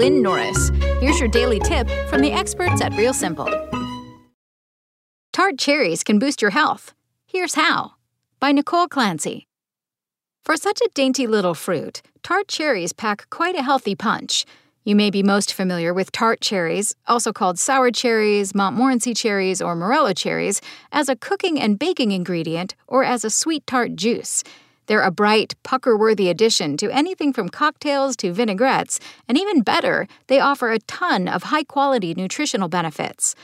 Lynn Norris. Here's your daily tip from the experts at Real Simple. Tart cherries can boost your health. Here's how. By Nicole Clancy. For such a dainty little fruit, tart cherries pack quite a healthy punch. You may be most familiar with tart cherries, also called sour cherries, Montmorency cherries, or Morello cherries, as a cooking and baking ingredient or as a sweet tart juice. They're a bright, pucker worthy addition to anything from cocktails to vinaigrettes, and even better, they offer a ton of high quality nutritional benefits.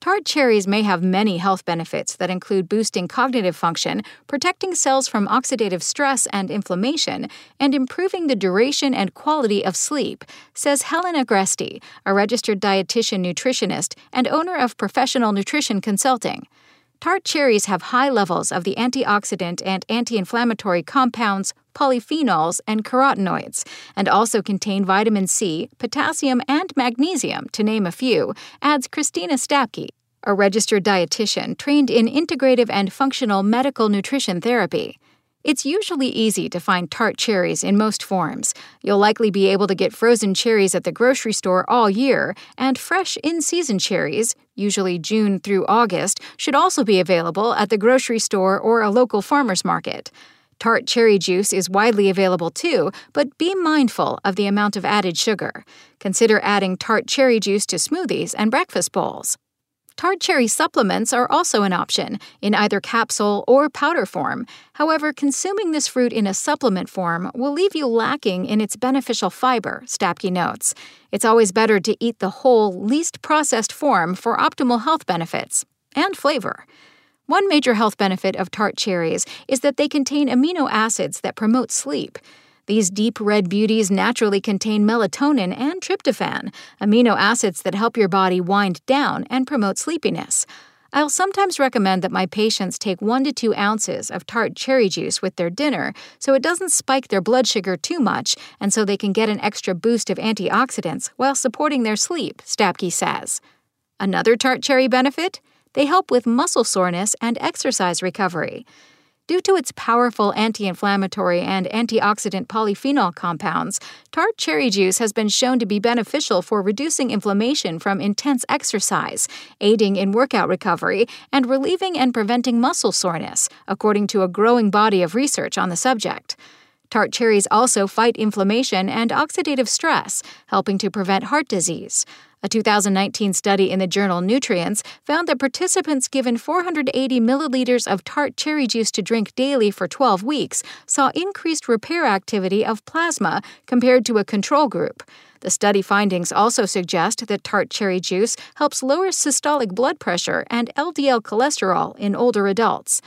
Tart cherries may have many health benefits that include boosting cognitive function, protecting cells from oxidative stress and inflammation, and improving the duration and quality of sleep, says Helen Agresti, a registered dietitian nutritionist and owner of Professional Nutrition Consulting. Tart cherries have high levels of the antioxidant and anti inflammatory compounds, polyphenols, and carotenoids, and also contain vitamin C, potassium, and magnesium, to name a few, adds Christina Stapke, a registered dietitian trained in integrative and functional medical nutrition therapy. It's usually easy to find tart cherries in most forms. You'll likely be able to get frozen cherries at the grocery store all year, and fresh in season cherries, usually June through August, should also be available at the grocery store or a local farmer's market. Tart cherry juice is widely available too, but be mindful of the amount of added sugar. Consider adding tart cherry juice to smoothies and breakfast bowls. Tart cherry supplements are also an option, in either capsule or powder form. However, consuming this fruit in a supplement form will leave you lacking in its beneficial fiber, Stapke notes. It's always better to eat the whole, least processed form for optimal health benefits and flavor. One major health benefit of tart cherries is that they contain amino acids that promote sleep. These deep red beauties naturally contain melatonin and tryptophan, amino acids that help your body wind down and promote sleepiness. I'll sometimes recommend that my patients take 1 to 2 ounces of tart cherry juice with their dinner so it doesn't spike their blood sugar too much and so they can get an extra boost of antioxidants while supporting their sleep, Stapke says. Another tart cherry benefit? They help with muscle soreness and exercise recovery. Due to its powerful anti inflammatory and antioxidant polyphenol compounds, tart cherry juice has been shown to be beneficial for reducing inflammation from intense exercise, aiding in workout recovery, and relieving and preventing muscle soreness, according to a growing body of research on the subject. Tart cherries also fight inflammation and oxidative stress, helping to prevent heart disease. A 2019 study in the journal Nutrients found that participants given 480 milliliters of tart cherry juice to drink daily for 12 weeks saw increased repair activity of plasma compared to a control group. The study findings also suggest that tart cherry juice helps lower systolic blood pressure and LDL cholesterol in older adults.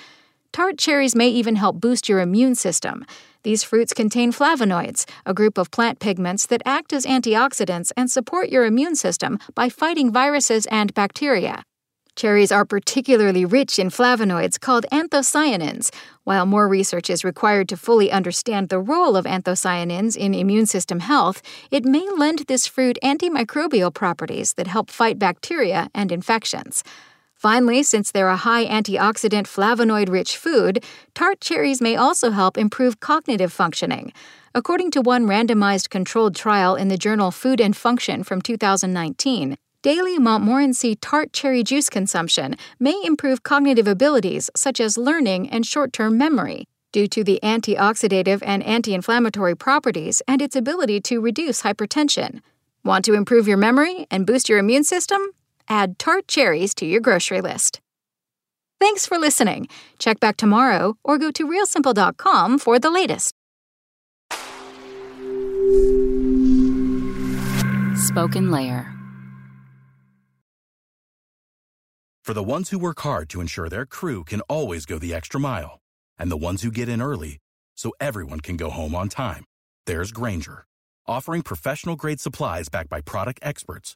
Tart cherries may even help boost your immune system. These fruits contain flavonoids, a group of plant pigments that act as antioxidants and support your immune system by fighting viruses and bacteria. Cherries are particularly rich in flavonoids called anthocyanins. While more research is required to fully understand the role of anthocyanins in immune system health, it may lend this fruit antimicrobial properties that help fight bacteria and infections. Finally, since they're a high antioxidant flavonoid rich food, tart cherries may also help improve cognitive functioning. According to one randomized controlled trial in the journal Food and Function from 2019, daily Montmorency tart cherry juice consumption may improve cognitive abilities such as learning and short term memory due to the antioxidative and anti inflammatory properties and its ability to reduce hypertension. Want to improve your memory and boost your immune system? Add tart cherries to your grocery list. Thanks for listening. Check back tomorrow or go to realsimple.com for the latest. Spoken Layer. For the ones who work hard to ensure their crew can always go the extra mile, and the ones who get in early so everyone can go home on time, there's Grainger, offering professional grade supplies backed by product experts